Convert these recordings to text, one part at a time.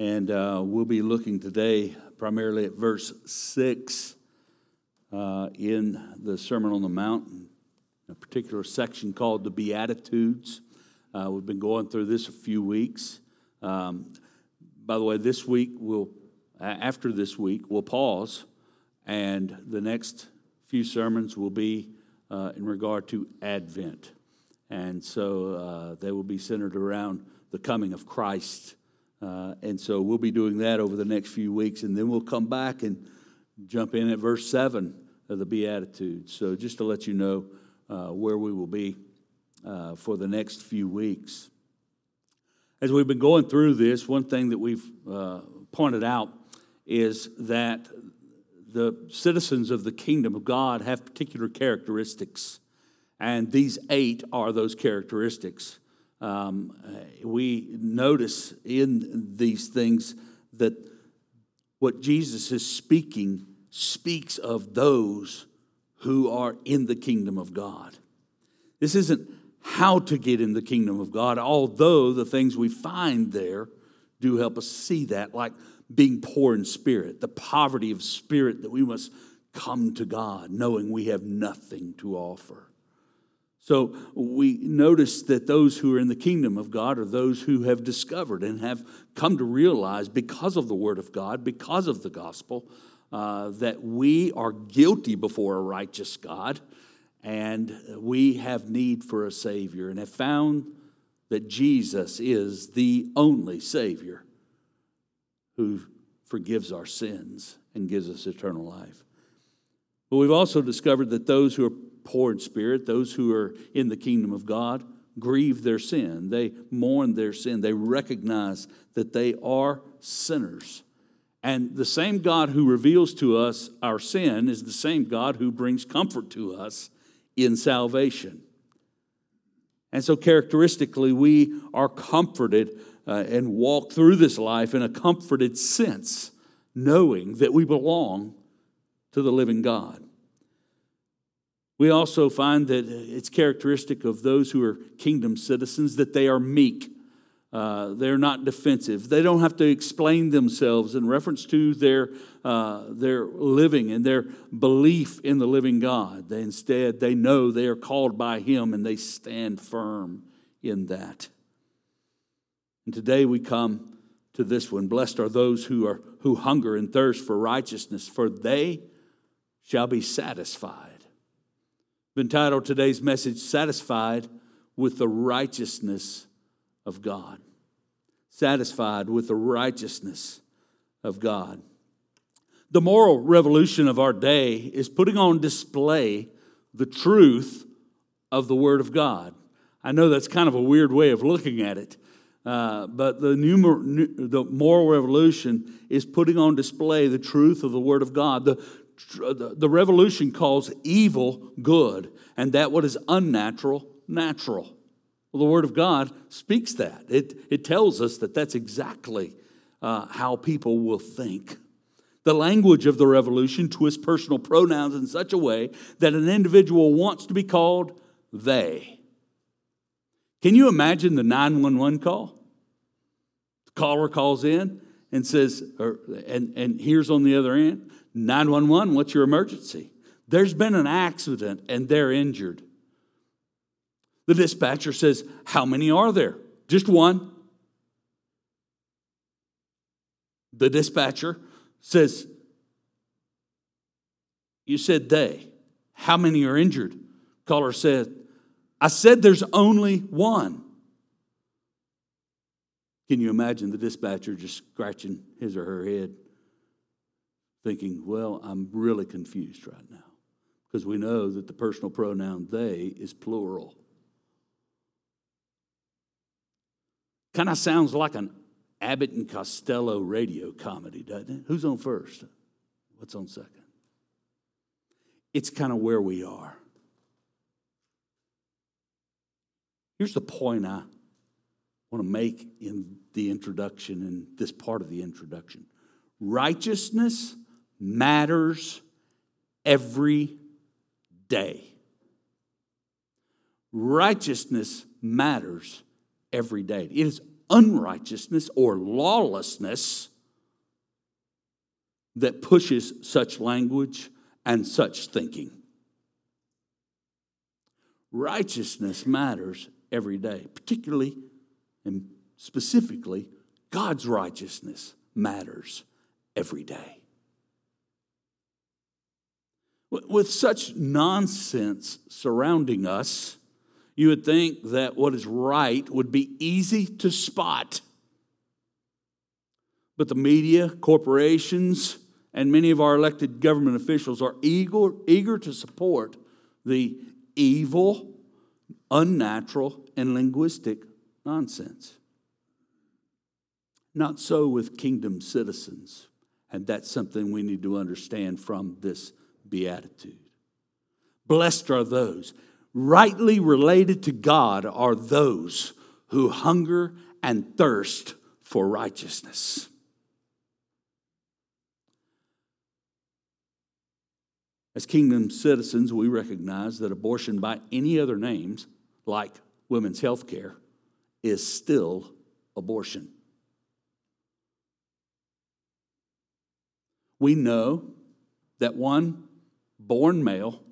And uh, we'll be looking today primarily at verse 6 uh, in the Sermon on the Mount, a particular section called the Beatitudes. Uh, we've been going through this a few weeks. Um, by the way, this week, we'll, after this week, we'll pause, and the next few sermons will be uh, in regard to Advent. And so uh, they will be centered around the coming of Christ uh, and so we'll be doing that over the next few weeks, and then we'll come back and jump in at verse 7 of the Beatitudes. So just to let you know uh, where we will be uh, for the next few weeks. As we've been going through this, one thing that we've uh, pointed out is that the citizens of the kingdom of God have particular characteristics, and these eight are those characteristics. Um, we notice in these things that what Jesus is speaking speaks of those who are in the kingdom of God. This isn't how to get in the kingdom of God, although the things we find there do help us see that, like being poor in spirit, the poverty of spirit that we must come to God knowing we have nothing to offer. So we notice that those who are in the kingdom of God are those who have discovered and have come to realize because of the Word of God, because of the gospel, uh, that we are guilty before a righteous God and we have need for a Savior and have found that Jesus is the only Savior who forgives our sins and gives us eternal life. But we've also discovered that those who are poor in spirit, those who are in the kingdom of God, grieve their sin. They mourn their sin. They recognize that they are sinners. And the same God who reveals to us our sin is the same God who brings comfort to us in salvation. And so, characteristically, we are comforted uh, and walk through this life in a comforted sense, knowing that we belong to the living God. We also find that it's characteristic of those who are kingdom citizens that they are meek. Uh, they're not defensive. They don't have to explain themselves in reference to their, uh, their living and their belief in the living God. They, instead, they know they are called by Him and they stand firm in that. And today we come to this one. Blessed are those who, are, who hunger and thirst for righteousness, for they shall be satisfied been titled today's message Satisfied with the Righteousness of God. Satisfied with the righteousness of God. The moral revolution of our day is putting on display the truth of the Word of God. I know that's kind of a weird way of looking at it, uh, but the, new, the moral revolution is putting on display the truth of the Word of God. The the revolution calls evil good, and that what is unnatural, natural. Well, the Word of God speaks that. It, it tells us that that's exactly uh, how people will think. The language of the revolution twists personal pronouns in such a way that an individual wants to be called they. Can you imagine the 911 call? The caller calls in and says, or, and, and here's on the other end 911, what's your emergency? There's been an accident and they're injured. The dispatcher says, How many are there? Just one. The dispatcher says, You said they. How many are injured? Caller said, I said there's only one. Can you imagine the dispatcher just scratching his or her head? thinking, well, I'm really confused right now because we know that the personal pronoun they is plural. Kind of sounds like an Abbott and Costello radio comedy, doesn't it? Who's on first? What's on second? It's kind of where we are. Here's the point I want to make in the introduction, in this part of the introduction righteousness matters every day. Righteousness matters every day. It is unrighteousness or lawlessness that pushes such language and such thinking. Righteousness matters every day, particularly and specifically, God's righteousness matters every day. With such nonsense surrounding us, you would think that what is right would be easy to spot. But the media, corporations, and many of our elected government officials are eager, eager to support the evil, unnatural, and linguistic nonsense. Not so with kingdom citizens. And that's something we need to understand from this beatitude. Blessed are those, rightly related to God are those who hunger and thirst for righteousness. As kingdom citizens, we recognize that abortion by any other names, like women's health care, is still abortion. We know that one born male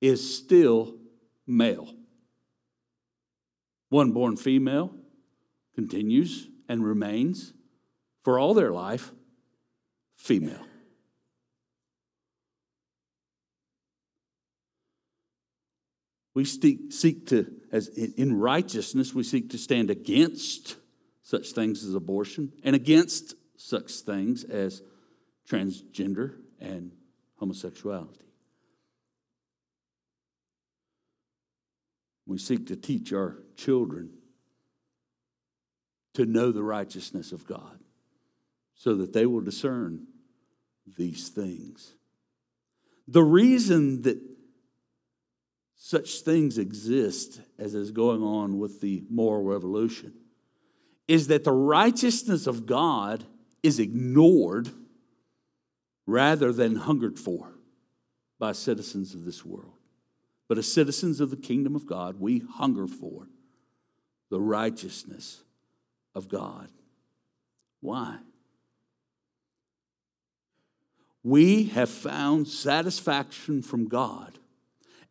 is still male. One born female continues and remains for all their life female. We seek, seek to, as in righteousness, we seek to stand against such things as abortion and against such things as transgender and homosexuality. We seek to teach our children to know the righteousness of God so that they will discern these things. The reason that such things exist as is going on with the moral revolution is that the righteousness of God is ignored rather than hungered for by citizens of this world. But as citizens of the kingdom of God, we hunger for the righteousness of God. Why? We have found satisfaction from God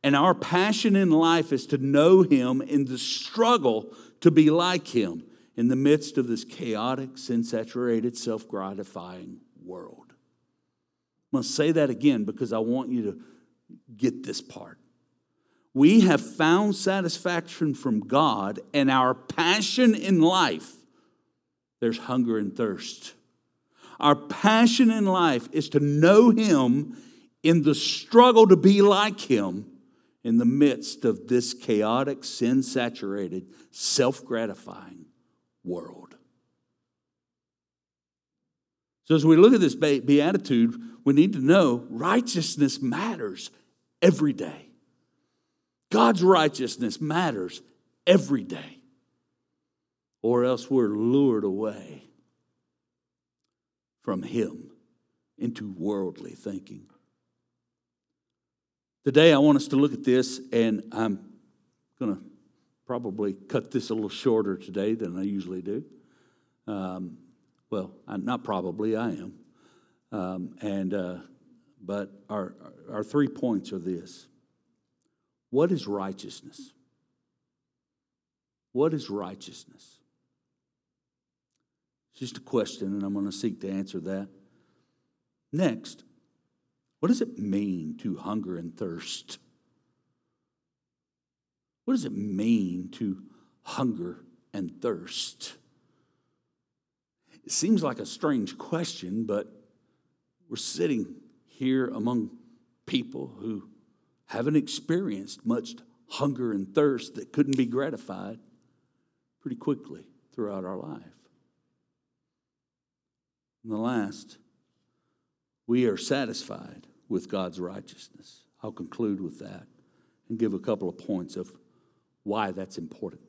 and our passion in life is to know Him in the struggle to be like Him in the midst of this chaotic, sin saturated, self gratifying world. I'm going to say that again because I want you to get this part. We have found satisfaction from God, and our passion in life, there's hunger and thirst. Our passion in life is to know Him in the struggle to be like Him in the midst of this chaotic, sin saturated, self gratifying world. So, as we look at this beatitude, we need to know righteousness matters every day. God's righteousness matters every day, or else we're lured away from Him into worldly thinking. Today, I want us to look at this, and I'm going to probably cut this a little shorter today than I usually do. Um, well, I'm not probably, I am. Um, and, uh, but our, our three points are this What is righteousness? What is righteousness? It's just a question, and I'm going to seek to answer that. Next, what does it mean to hunger and thirst? What does it mean to hunger and thirst? It seems like a strange question, but we're sitting here among people who haven't experienced much hunger and thirst that couldn't be gratified pretty quickly throughout our life. And the last, we are satisfied with God's righteousness. I'll conclude with that and give a couple of points of why that's important.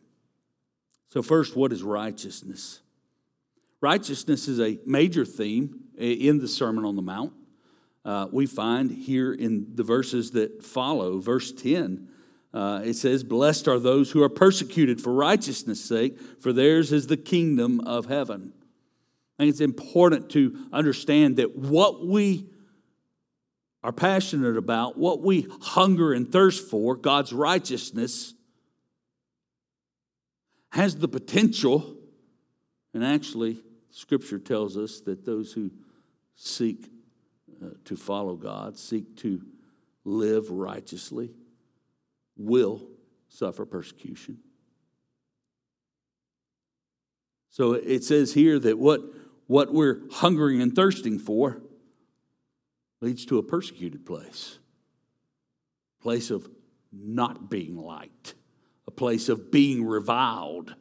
So, first, what is righteousness? Righteousness is a major theme in the Sermon on the Mount. Uh, we find here in the verses that follow, verse 10, uh, it says, Blessed are those who are persecuted for righteousness' sake, for theirs is the kingdom of heaven. Think it's important to understand that what we are passionate about, what we hunger and thirst for, God's righteousness, has the potential, and actually, Scripture tells us that those who seek uh, to follow God, seek to live righteously, will suffer persecution. So it says here that what, what we're hungering and thirsting for leads to a persecuted place, place of not being liked, a place of being reviled.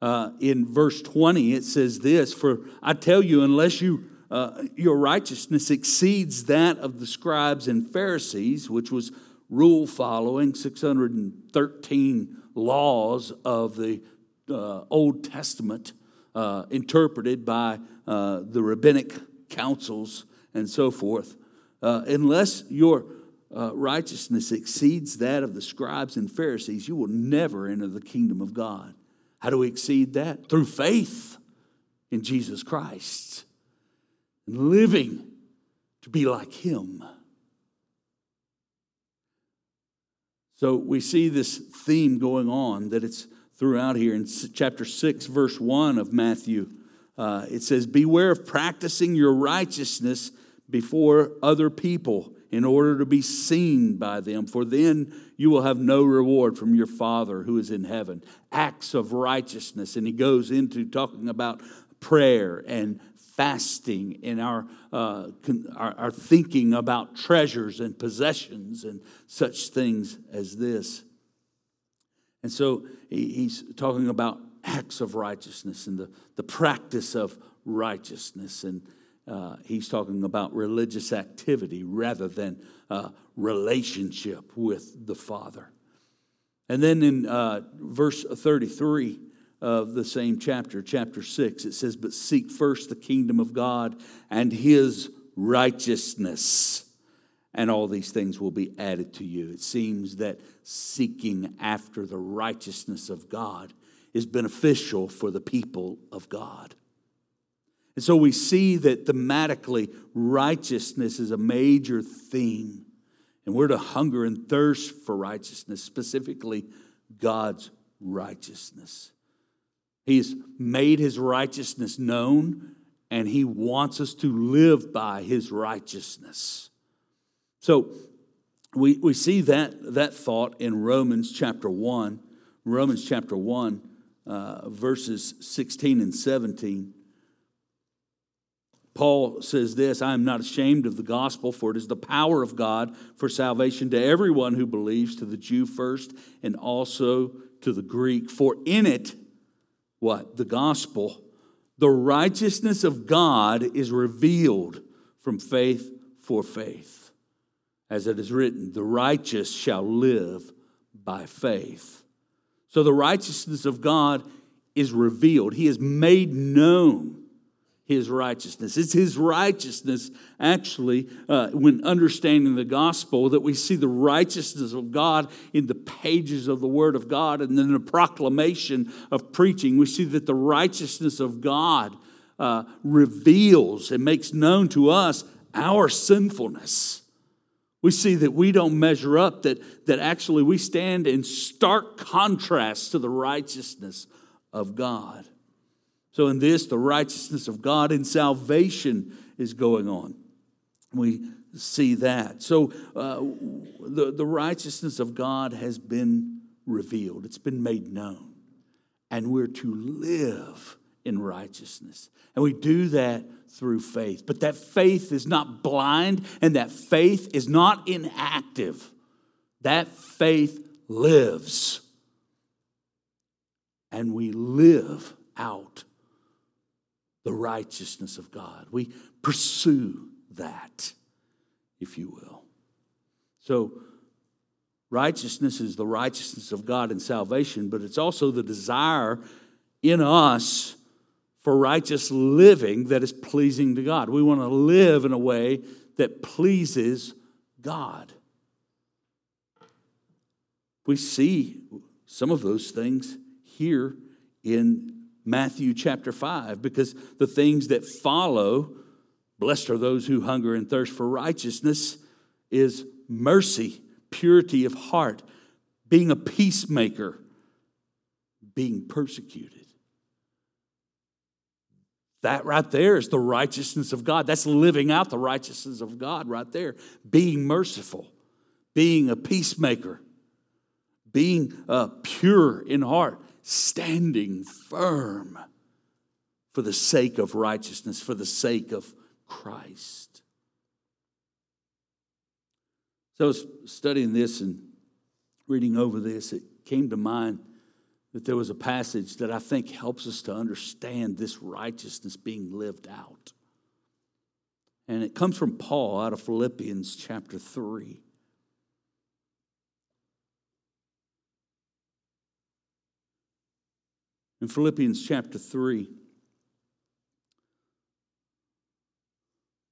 Uh, in verse 20, it says this For I tell you, unless you, uh, your righteousness exceeds that of the scribes and Pharisees, which was rule following, 613 laws of the uh, Old Testament, uh, interpreted by uh, the rabbinic councils and so forth, uh, unless your uh, righteousness exceeds that of the scribes and Pharisees, you will never enter the kingdom of God. How do we exceed that? Through faith in Jesus Christ and living to be like Him. So we see this theme going on that it's throughout here in chapter 6, verse 1 of Matthew. Uh, it says, Beware of practicing your righteousness before other people in order to be seen by them, for then you will have no reward from your Father who is in heaven. Acts of righteousness. And he goes into talking about prayer and fasting in our, uh, our, our, thinking about treasures and possessions and such things as this. And so he's talking about acts of righteousness and the, the practice of righteousness. And uh, he's talking about religious activity rather than uh, relationship with the Father. And then in uh, verse 33 of the same chapter, chapter 6, it says, But seek first the kingdom of God and his righteousness, and all these things will be added to you. It seems that seeking after the righteousness of God is beneficial for the people of God. And so we see that thematically, righteousness is a major theme. And we're to hunger and thirst for righteousness, specifically God's righteousness. He's made his righteousness known, and he wants us to live by his righteousness. So we, we see that, that thought in Romans chapter 1, Romans chapter 1, uh, verses 16 and 17. Paul says this I am not ashamed of the gospel, for it is the power of God for salvation to everyone who believes, to the Jew first, and also to the Greek. For in it, what? The gospel, the righteousness of God is revealed from faith for faith. As it is written, the righteous shall live by faith. So the righteousness of God is revealed, He has made known his righteousness. It's his righteousness, actually, uh, when understanding the gospel, that we see the righteousness of God in the pages of the Word of God and then the proclamation of preaching. We see that the righteousness of God uh, reveals and makes known to us our sinfulness. We see that we don't measure up, that, that actually we stand in stark contrast to the righteousness of God. So, in this, the righteousness of God in salvation is going on. We see that. So, uh, the, the righteousness of God has been revealed, it's been made known. And we're to live in righteousness. And we do that through faith. But that faith is not blind and that faith is not inactive. That faith lives. And we live out the righteousness of God. We pursue that, if you will. So, righteousness is the righteousness of God and salvation, but it's also the desire in us for righteous living that is pleasing to God. We want to live in a way that pleases God. We see some of those things here in Matthew chapter 5 because the things that follow, blessed are those who hunger and thirst for righteousness, is mercy, purity of heart, being a peacemaker, being persecuted. That right there is the righteousness of God. That's living out the righteousness of God right there. Being merciful, being a peacemaker, being uh, pure in heart, standing firm for the sake of righteousness, for the sake of Christ. So I was studying this and reading over this. It came to mind that there was a passage that I think helps us to understand this righteousness being lived out. And it comes from Paul out of Philippians chapter 3. In Philippians chapter 3,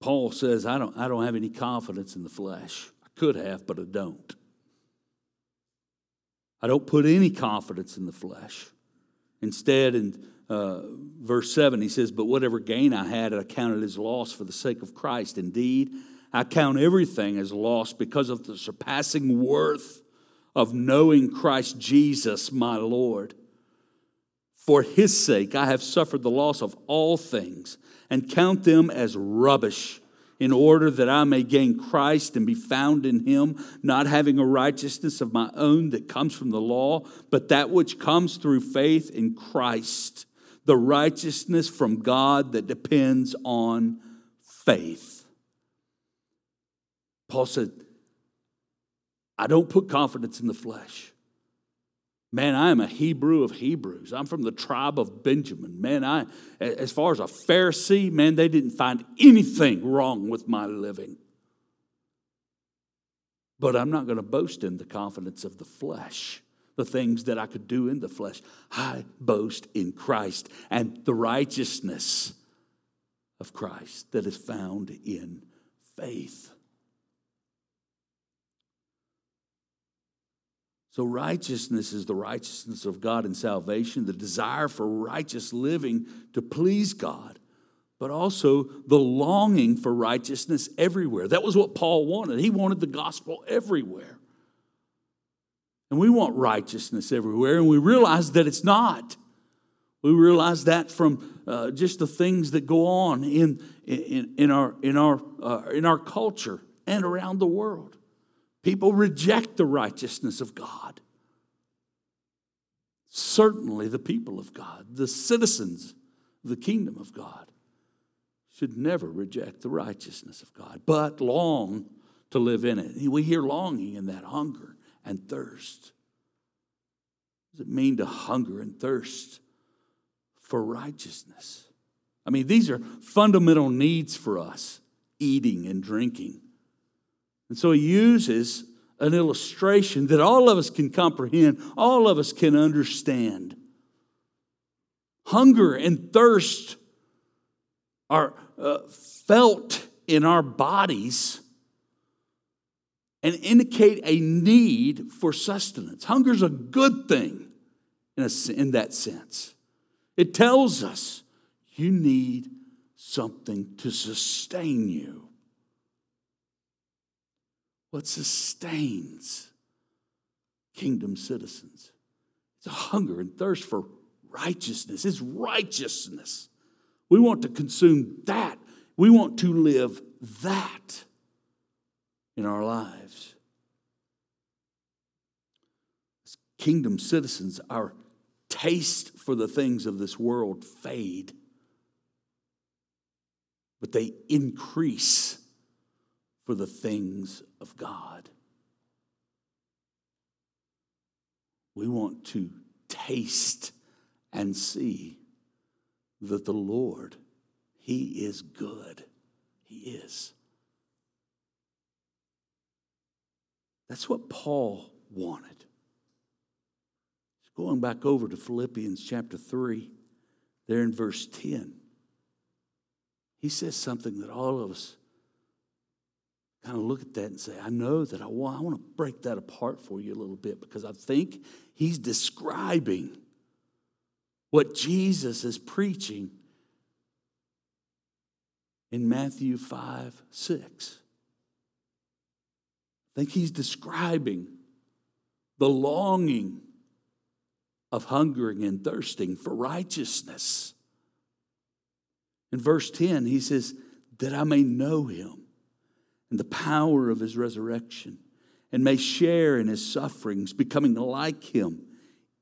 Paul says, I don't, I don't have any confidence in the flesh. I could have, but I don't. I don't put any confidence in the flesh. Instead, in uh, verse 7, he says, But whatever gain I had, I counted as loss for the sake of Christ. Indeed, I count everything as loss because of the surpassing worth of knowing Christ Jesus, my Lord. For his sake, I have suffered the loss of all things and count them as rubbish in order that I may gain Christ and be found in him, not having a righteousness of my own that comes from the law, but that which comes through faith in Christ, the righteousness from God that depends on faith. Paul said, I don't put confidence in the flesh. Man, I am a Hebrew of Hebrews. I'm from the tribe of Benjamin. Man, I, as far as a Pharisee, man, they didn't find anything wrong with my living. But I'm not going to boast in the confidence of the flesh, the things that I could do in the flesh. I boast in Christ and the righteousness of Christ that is found in faith. So, righteousness is the righteousness of God and salvation, the desire for righteous living to please God, but also the longing for righteousness everywhere. That was what Paul wanted. He wanted the gospel everywhere. And we want righteousness everywhere, and we realize that it's not. We realize that from uh, just the things that go on in, in, in our, in, our, uh, in our culture and around the world. People reject the righteousness of God. Certainly, the people of God, the citizens of the kingdom of God, should never reject the righteousness of God, but long to live in it. We hear longing in that hunger and thirst. What does it mean to hunger and thirst for righteousness? I mean, these are fundamental needs for us eating and drinking. And so he uses an illustration that all of us can comprehend, all of us can understand. Hunger and thirst are uh, felt in our bodies and indicate a need for sustenance. Hunger is a good thing in, a, in that sense. It tells us you need something to sustain you what sustains kingdom citizens. It's a hunger and thirst for righteousness. It's righteousness. We want to consume that. We want to live that in our lives. As kingdom citizens, our taste for the things of this world fade, but they increase for the things of God. We want to taste and see that the Lord, He is good. He is. That's what Paul wanted. Going back over to Philippians chapter 3, there in verse 10, he says something that all of us kind of look at that and say, I know that I want, I want to break that apart for you a little bit because I think he's describing what Jesus is preaching in Matthew 5 6. I think he's describing the longing of hungering and thirsting for righteousness. In verse 10, he says, That I may know him and the power of his resurrection, and may share in his sufferings, becoming like him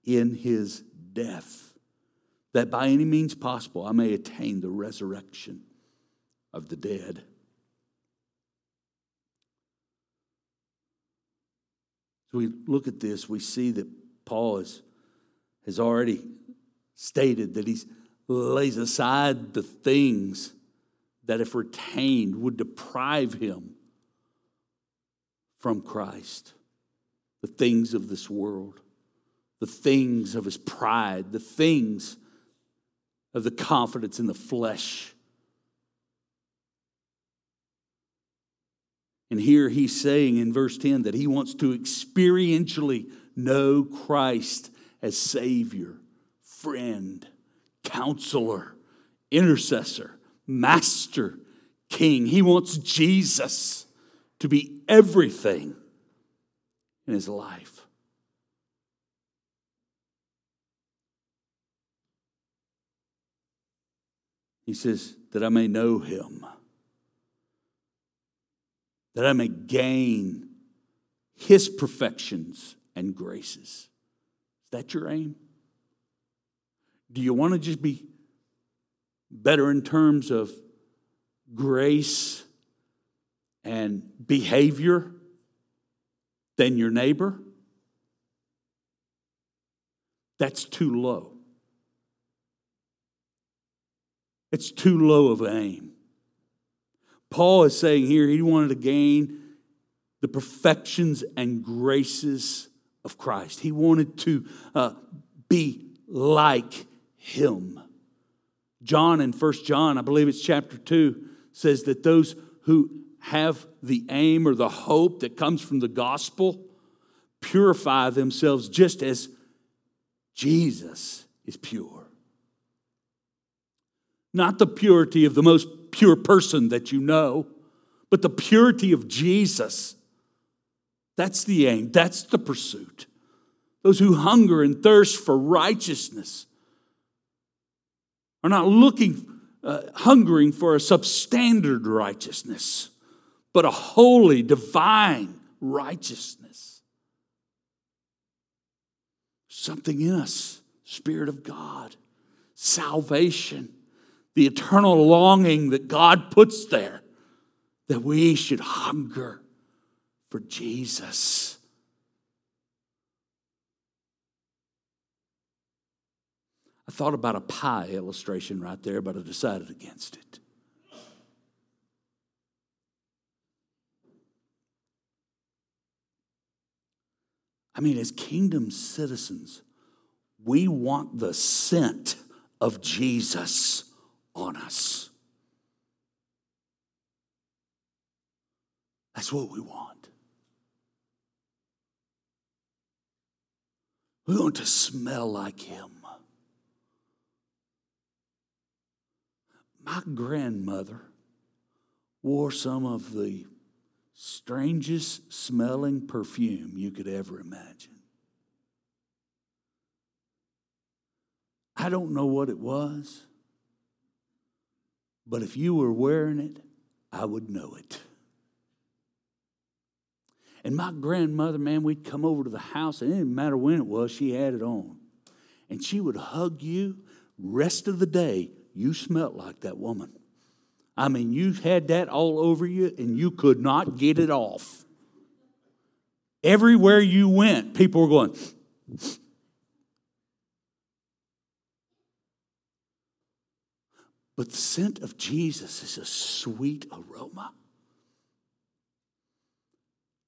in his death, that by any means possible I may attain the resurrection of the dead. So we look at this, we see that Paul is, has already stated that he lays aside the things that, if retained, would deprive him from Christ. The things of this world, the things of his pride, the things of the confidence in the flesh. And here he's saying in verse 10 that he wants to experientially know Christ as Savior, friend, counselor, intercessor, master, king. He wants Jesus to be everything in his life. He says, that I may know him, that I may gain his perfections and graces. Is that your aim? Do you want to just be better in terms of grace and behavior than your neighbor, that's too low. It's too low of an aim. Paul is saying here he wanted to gain the perfections and graces of Christ. He wanted to uh, be like him. John in First John, I believe it's chapter 2, says that those who have the aim or the hope that comes from the gospel purify themselves just as Jesus is pure. Not the purity of the most pure person that you know, but the purity of Jesus. That's the aim, that's the pursuit. Those who hunger and thirst for righteousness are not looking, uh, hungering for a substandard righteousness but a holy, divine righteousness. Something in us, Spirit of God, salvation, the eternal longing that God puts there, that we should hunger for Jesus. I thought about a pie illustration right there, but I decided against it. I mean, as kingdom citizens, we want the scent of Jesus on us. That's what we want. We want to smell like Him. My grandmother wore some of the strangest smelling perfume you could ever imagine. I don't know what it was, but if you were wearing it, I would know it. And my grandmother, man, we'd come over to the house, and it didn't matter when it was, she had it on. And she would hug you. Rest of the day, you smelt like that woman. I mean, you had that all over you and you could not get it off. Everywhere you went, people were going, But the scent of Jesus is a sweet aroma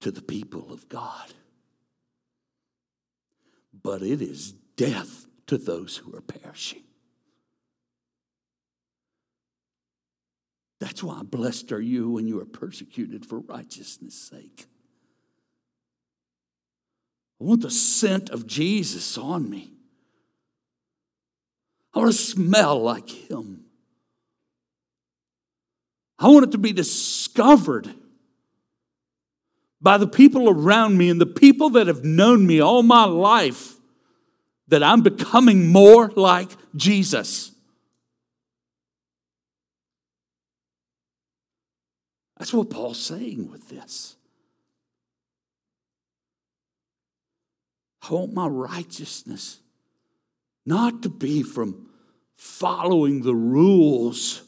to the people of God. But it is death to those who are perishing. That's why blessed are you when you are persecuted for righteousness' sake. I want the scent of Jesus on me. I want to smell like him. I want it to be discovered by the people around me and the people that have known me all my life that I'm becoming more like Jesus. That's what Paul's saying with this. I want my righteousness not to be from following the rules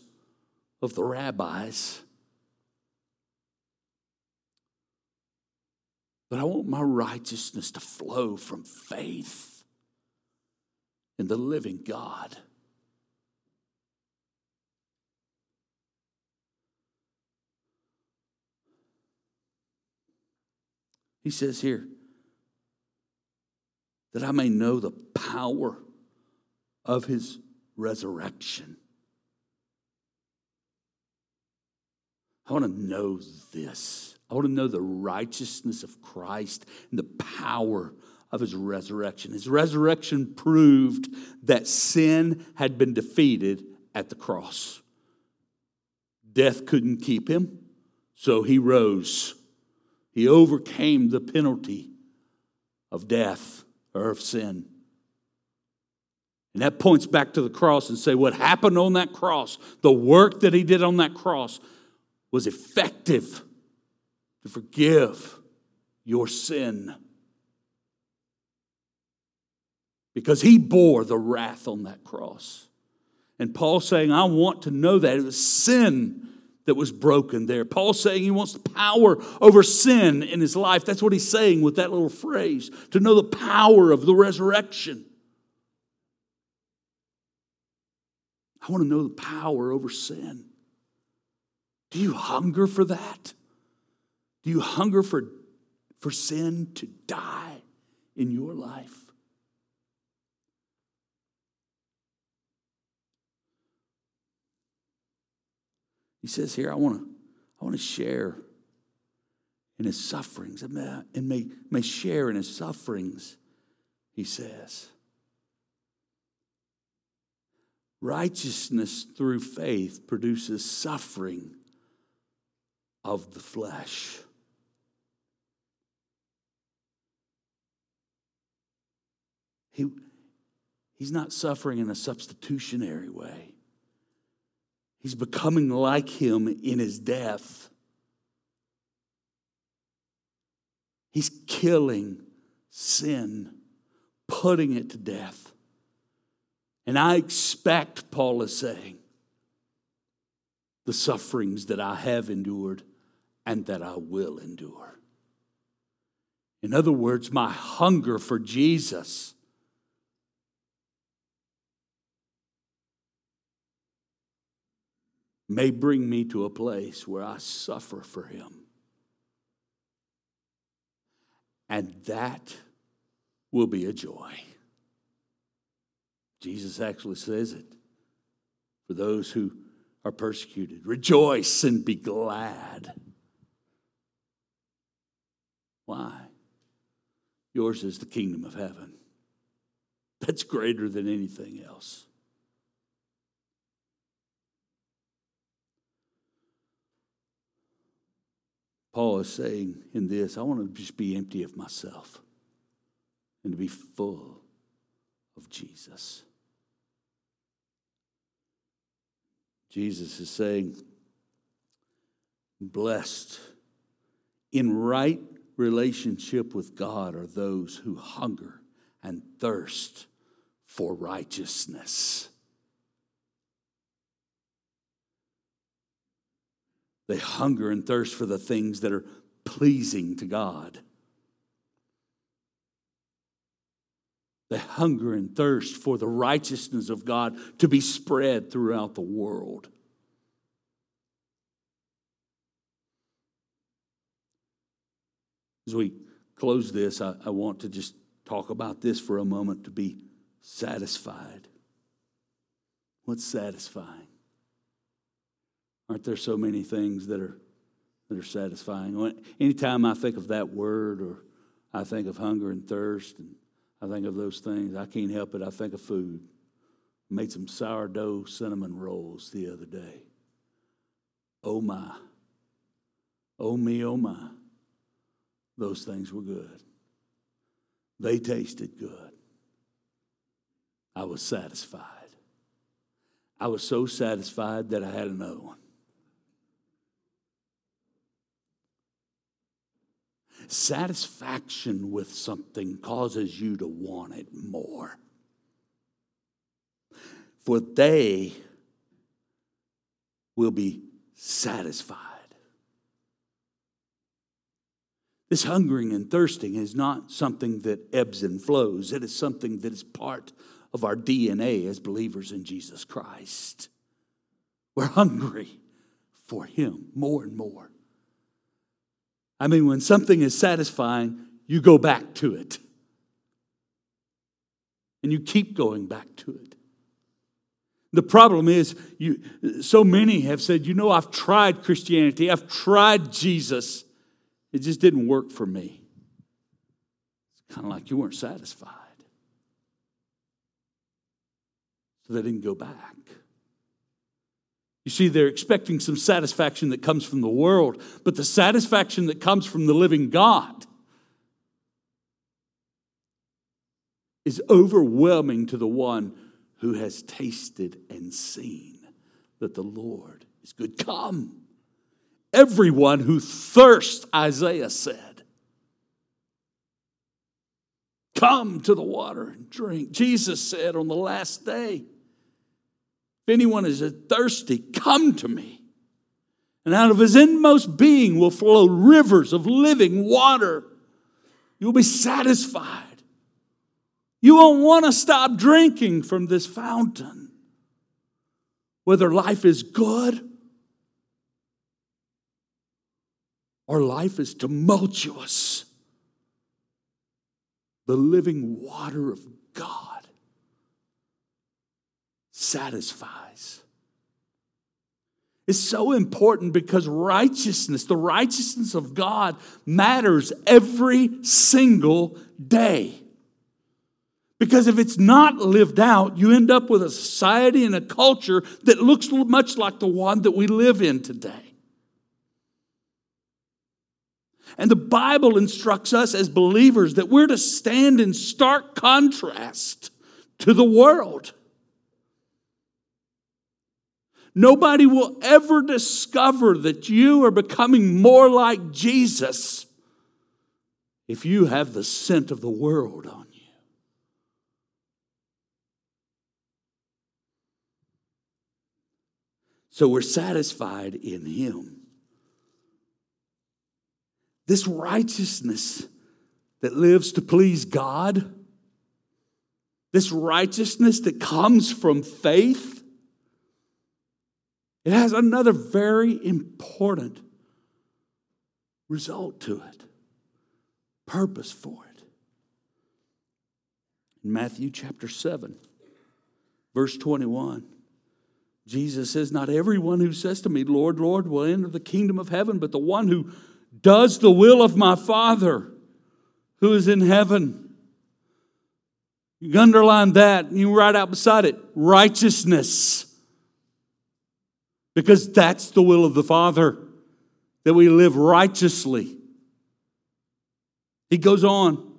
of the rabbis, but I want my righteousness to flow from faith in the living God. He says here, that I may know the power of his resurrection. I want to know this. I want to know the righteousness of Christ and the power of his resurrection. His resurrection proved that sin had been defeated at the cross. Death couldn't keep him, so he rose. He overcame the penalty of death or of sin. And that points back to the cross and say what happened on that cross, the work that he did on that cross was effective to forgive your sin. Because he bore the wrath on that cross. And Paul saying, I want to know that. It was sin that was broken there. Paul's saying he wants the power over sin in his life. That's what he's saying with that little phrase to know the power of the resurrection. I want to know the power over sin. Do you hunger for that? Do you hunger for, for sin to die in your life? He says here, I want to I want to share in his sufferings and may, and may, may share in his sufferings, he says. Righteousness through faith produces suffering of the flesh. He, he's not suffering in a substitutionary way. He's becoming like him in his death. He's killing sin, putting it to death. And I expect, Paul is saying, the sufferings that I have endured and that I will endure. In other words, my hunger for Jesus may bring me to a place where I suffer for him. And that will be a joy. Jesus actually says it for those who are persecuted. Rejoice and be glad. Why? Yours is the kingdom of heaven. That's greater than anything else. Paul is saying in this, I want to just be empty of myself and to be full of Jesus. Jesus is saying, blessed in right relationship with God are those who hunger and thirst for righteousness. They hunger and thirst for the things that are pleasing to God. They hunger and thirst for the righteousness of God to be spread throughout the world. As we close this, I, I, want to just talk about this for a moment to be satisfied. What's satisfying? Aren't there so many things that are, that are satisfying? Anytime I think of that word or I think of hunger and thirst and I think of those things, I can't help it. I think of food. I made some sourdough cinnamon rolls the other day. Oh my. Oh me, oh my. Those things were good. They tasted good. I was satisfied. I was so satisfied that I had another one. Satisfaction with something causes you to want it more. For they will be satisfied. This hungering and thirsting is not something that ebbs and flows, it is something that is part of our DNA as believers in Jesus Christ. We're hungry for Him more and more. I mean, when something is satisfying, you go back to it. And you keep going back to it. The problem is, you, so many have said, you know, I've tried Christianity, I've tried Jesus. It just didn't work for me. It's kind of like you weren't satisfied. So they didn't go back. You see, they're expecting some satisfaction that comes from the world, but the satisfaction that comes from the living God is overwhelming to the one who has tasted and seen that the Lord is good. Come, everyone who thirsts, Isaiah said. Come to the water and drink. Jesus said on the last day, if anyone is thirsty, come to me. And out of his inmost being will flow rivers of living water. You'll be satisfied. You won't want to stop drinking from this fountain. Whether life is good or life is tumultuous, the living water of God satisfies. It's so important because righteousness, the righteousness of God, matters every single day. Because if it's not lived out, you end up with a society and a culture that looks much like the one that we live in today. And the Bible instructs us as believers that we're to stand in stark contrast to the world. Nobody will ever discover that you are becoming more like Jesus if you have the scent of the world on you. So we're satisfied in Him. This righteousness that lives to please God, this righteousness that comes from faith, it has another very important result to it, purpose for it. In Matthew chapter 7, verse 21, Jesus says, Not everyone who says to me, Lord, Lord, will enter the kingdom of heaven, but the one who does the will of my Father who is in heaven. You underline that and you write out beside it righteousness because that's the will of the Father, that we live righteously. He goes on.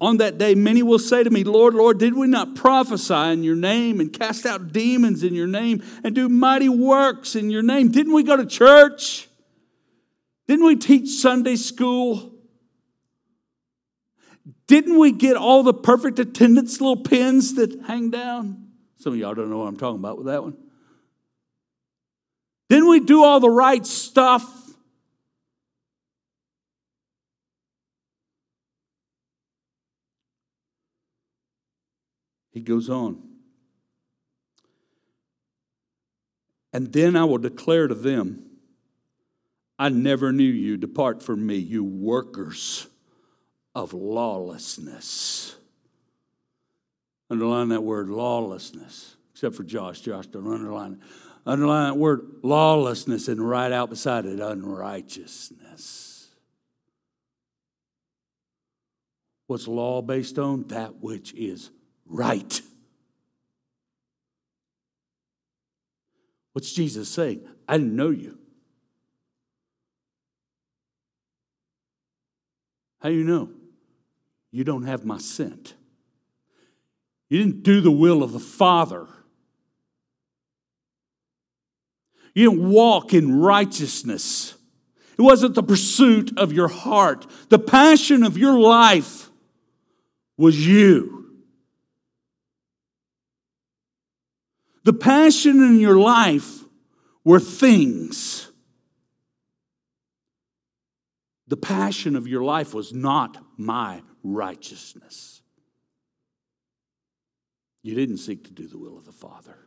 On that day, many will say to me, Lord, Lord, did we not prophesy in your name and cast out demons in your name and do mighty works in your name? Didn't we go to church? Didn't we teach Sunday school? Didn't we get all the perfect attendance little pins that hang down? Some of y'all don't know what I'm talking about with that one. Didn't we do all the right stuff? He goes on. And then I will declare to them, I never knew you. Depart from me, you workers of lawlessness. Underline that word lawlessness, except for Josh. Josh, don't underline it Underline that word lawlessness and write out beside it unrighteousness. What's law based on? That which is right. What's Jesus saying? I didn't know you. How do you know? You don't have my scent. You didn't do the will of the Father. You didn't walk in righteousness. It wasn't the pursuit of your heart. The passion of your life was you. The passion in your life were things. The passion of your life was not my righteousness. You didn't seek to do the will of the Father.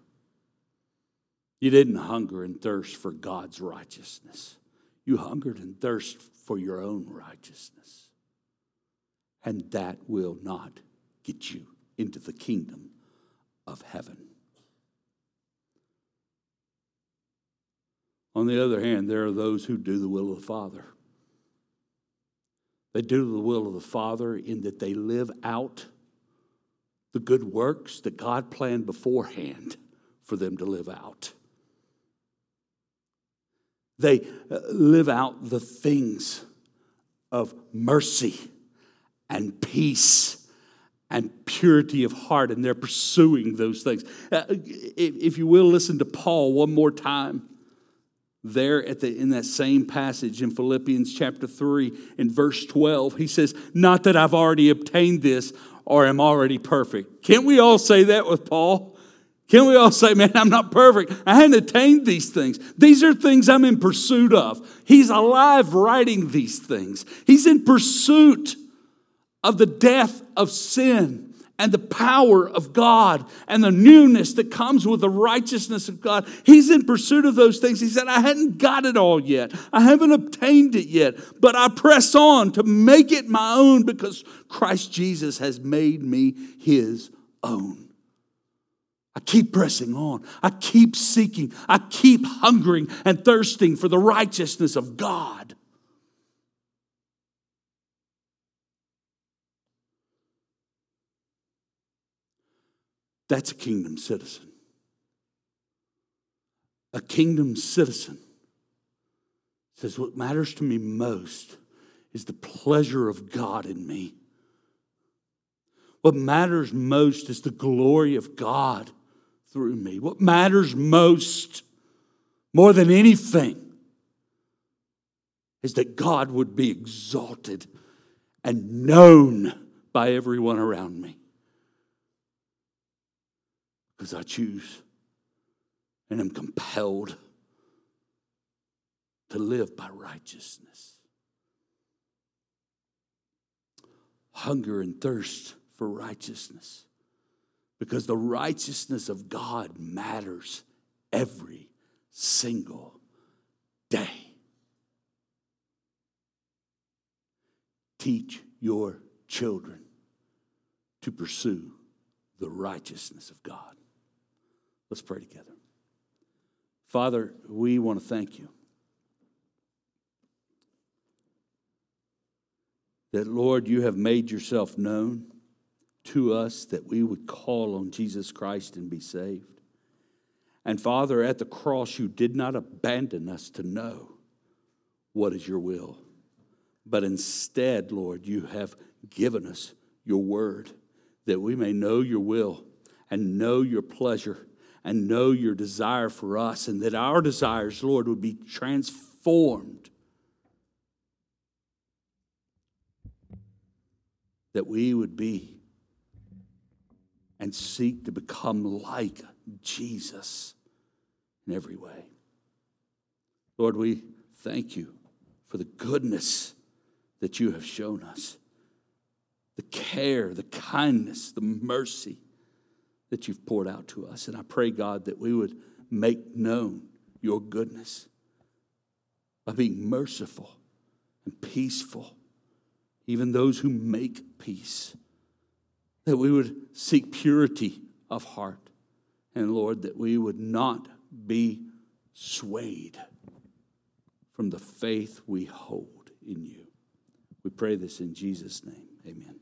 You didn't hunger and thirst for God's righteousness. You hungered and thirst for your own righteousness. And that will not get you into the kingdom of heaven. On the other hand, there are those who do the will of the Father. They do the will of the Father in that they live out the good works that God planned beforehand for them to live out. They uh, live out the things of mercy and peace and purity of heart, and they're pursuing those things. Uh, if you will, listen to Paul one more time. There at the, in that same passage in Philippians chapter 3 in verse 12, he says, Not that I've already obtained this or am already perfect. Can't we all say that with Paul? Can we all say, man, I'm not perfect. I hadn't attained these things. These are things I'm in pursuit of. He's alive writing these things. He's in pursuit of the death of sin and the power of God and the newness that comes with the righteousness of God. He's in pursuit of those things. He said, I hadn't got it all yet. I haven't obtained it yet, but I press on to make it my own because Christ Jesus has made me his own. I keep pressing on. I keep seeking. I keep hungering and thirsting for the righteousness of God. That's a kingdom citizen. A kingdom citizen says, What matters to me most is the pleasure of God in me. What matters most is the glory of God through me. What matters most, more than anything, is that God would be exalted and known by everyone around me. Because I choose and am compelled to live by righteousness. Hunger and thirst for righteousness because the righteousness of God matters every single day. Teach your children to pursue the righteousness of God. Let's pray together. Father, we want to thank you. That, Lord, you have made yourself known to us that we would call on Jesus Christ and be saved. And Father, at the cross, you did not abandon us to know what is your will, but instead, Lord, you have given us your word that we may know your will and know your pleasure and know your desire for us, and that our desires, Lord, would be transformed. That we would be and seek to become like Jesus in every way. Lord, we thank you for the goodness that you have shown us, the care, the kindness, the mercy that you've poured out to us. And I pray, God, that we would make known your goodness by being merciful and peaceful, even those who make peace that we would seek purity of heart. And Lord, that we would not be swayed from the faith we hold in you. We pray this in Jesus' name. Amen.